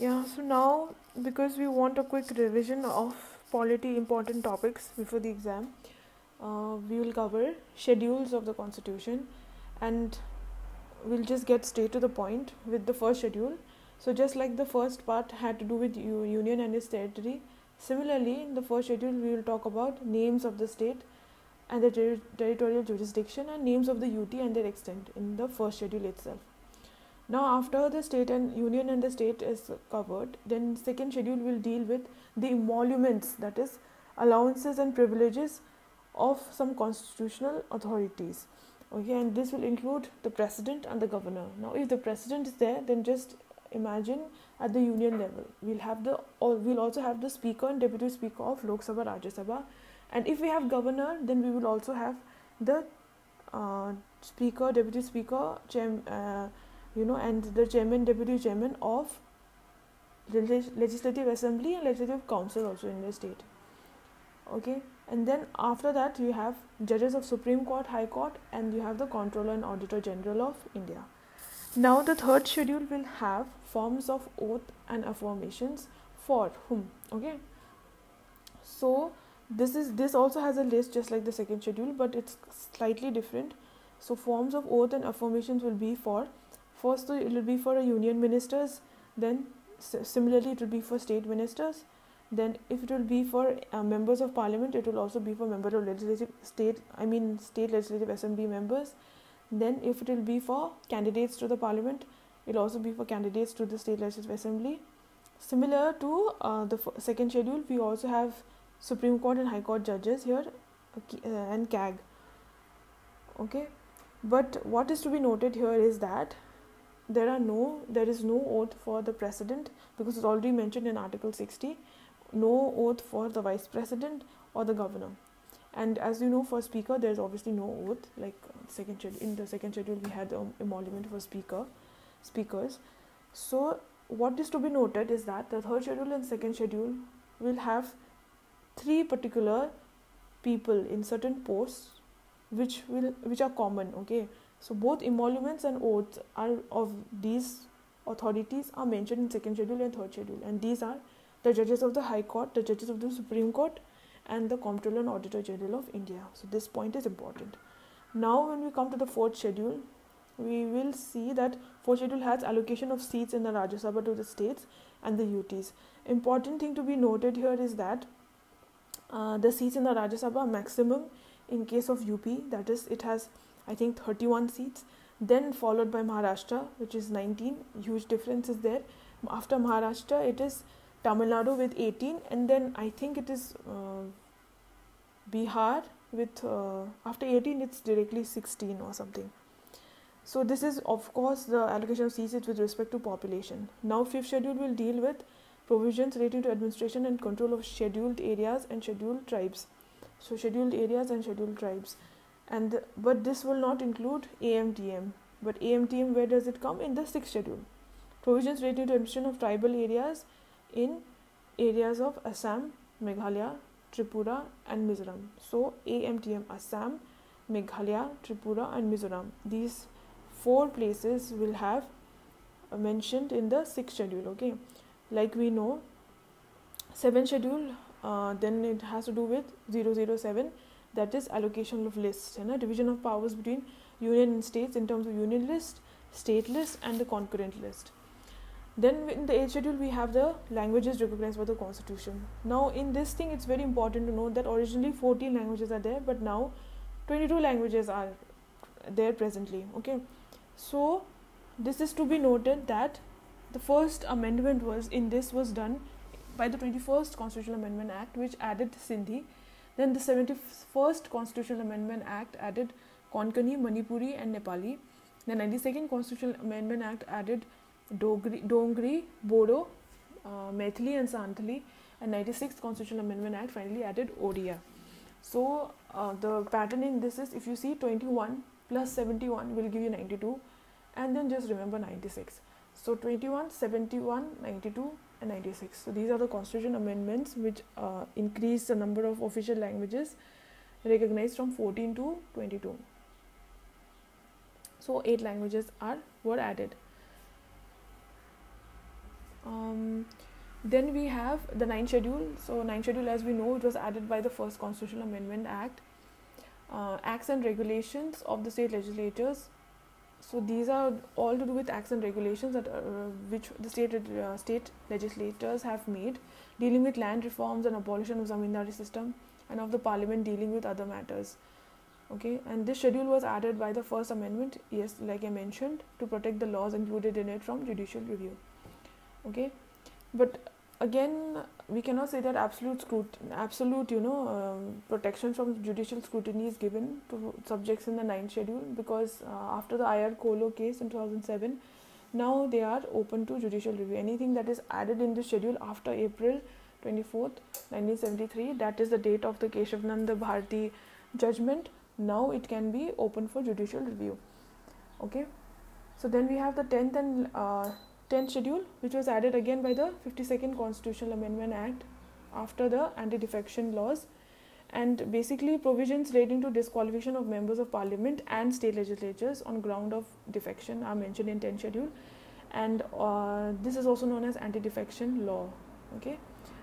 Yeah, so now because we want a quick revision of polity important topics before the exam, uh, we will cover schedules of the constitution and we'll just get straight to the point with the first schedule. So, just like the first part had to do with u- union and its territory, similarly, in the first schedule, we will talk about names of the state and the ter- territorial jurisdiction and names of the UT and their extent in the first schedule itself. Now, after the state and union and the state is covered, then second schedule will deal with the emoluments, that is, allowances and privileges of some constitutional authorities. Okay, and this will include the president and the governor. Now, if the president is there, then just imagine at the union level, we'll have the or we'll also have the speaker and deputy speaker of Lok Sabha, Rajya Sabha, and if we have governor, then we will also have the uh, speaker, deputy speaker, chair, uh, you know, and the chairman, deputy chairman of the legislative assembly and legislative council also in the state. Okay, and then after that you have judges of Supreme Court, High Court, and you have the Comptroller and Auditor General of India. Now the third schedule will have forms of oath and affirmations for whom. Okay, so this is this also has a list just like the second schedule, but it's slightly different. So forms of oath and affirmations will be for First, it will be for union ministers. Then, similarly, it will be for state ministers. Then, if it will be for uh, members of parliament, it will also be for members of legislative state. I mean, state legislative assembly members. Then, if it will be for candidates to the parliament, it will also be for candidates to the state legislative assembly. Similar to uh, the f- second schedule, we also have Supreme Court and High Court judges here, uh, and CAG. Okay, but what is to be noted here is that there are no there is no oath for the president because it's already mentioned in article 60 no oath for the vice president or the governor. And as you know for speaker there's obviously no oath like second schedule in the second schedule we had um, emolument for speaker speakers. So what is to be noted is that the third schedule and second schedule will have three particular people in certain posts which will which are common okay so both emoluments and oaths are of these authorities are mentioned in second schedule and third schedule, and these are the judges of the High Court, the judges of the Supreme Court, and the Comptroller and Auditor General of India. So this point is important. Now, when we come to the fourth schedule, we will see that fourth schedule has allocation of seats in the Rajya Sabha to the states and the UTs. Important thing to be noted here is that uh, the seats in the Rajya Sabha maximum in case of UP, that is, it has I think 31 seats. Then followed by Maharashtra, which is 19. Huge difference is there. After Maharashtra, it is Tamil Nadu with 18, and then I think it is uh, Bihar with uh, after 18, it's directly 16 or something. So this is of course the allocation of seats with respect to population. Now fifth schedule will deal with provisions relating to administration and control of scheduled areas and scheduled tribes. So scheduled areas and scheduled tribes and the, but this will not include AMTM. But AMTM, where does it come? In the sixth schedule. Provisions relating to administration of tribal areas in areas of Assam, Meghalaya, Tripura, and Mizoram. So AMTM, Assam, Meghalaya, Tripura, and Mizoram. These four places will have mentioned in the sixth schedule. Okay, like we know, seventh schedule. Uh, then it has to do with 007 that is allocation of lists and a division of powers between union and states in terms of union list state list and the concurrent list. Then in the eighth schedule we have the languages recognized by the constitution. Now in this thing it's very important to note that originally 14 languages are there but now 22 languages are there presently okay? So this is to be noted that the first amendment was in this was done by the 21st constitutional amendment act which added sindhi then the 71st Constitutional Amendment Act added Konkani, Manipuri, and Nepali. The 92nd Constitutional Amendment Act added Dogri, Dongri, Bodo, uh, and Santali. And 96th Constitutional Amendment Act finally added Odia. So uh, the pattern in this is if you see 21 plus 71 will give you 92, and then just remember 96. So 21, 71, 92, and 96. So these are the constitution amendments which uh, increase the number of official languages recognized from 14 to 22. So eight languages are were added. Um, then we have the ninth schedule so ninth schedule as we know it was added by the first constitutional amendment act uh, acts and regulations of the state legislatures so these are all to do with acts and regulations that uh, which the state uh, state legislators have made dealing with land reforms and abolition of zamindari system and of the parliament dealing with other matters. Okay? And this schedule was added by the first amendment yes like i mentioned to protect the laws included in it from judicial review. Okay? But again we cannot say that absolute scrut- absolute you know um, protection from judicial scrutiny is given to subjects in the ninth schedule because uh, after the IR Coelho case in 2007 now they are open to judicial review. Anything that is added in the schedule after April 24th 1973 that is the date of the Keshavananda Bharati judgment now it can be open for judicial review. Okay? So then we have the 10th and uh, 10th schedule which was added again by the 52nd constitutional amendment act after the anti-defection laws and basically provisions relating to disqualification of members of parliament and state legislatures on ground of defection are mentioned in 10th schedule and uh, this is also known as anti-defection law okay?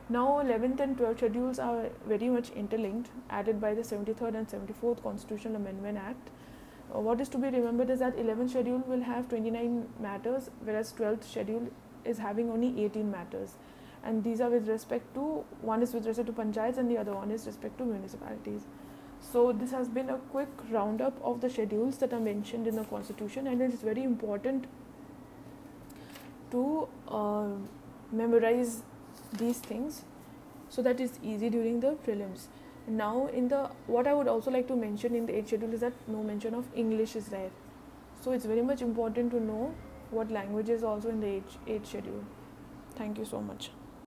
Now 11th and 12th schedules are very much interlinked added by the 73rd and 74th constitutional amendment act uh, what is to be remembered is that 11th schedule will have 29 matters whereas 12th schedule is having only 18 matters. And these are with respect to one is with respect to panchayats and the other one is respect to municipalities. So this has been a quick roundup of the schedules that are mentioned in the constitution and it is very important to uh, memorize these things so that it's easy during the prelims now in the what i would also like to mention in the age schedule is that no mention of english is there. So it's very much important to know what language is also in the age, age schedule. Thank you so much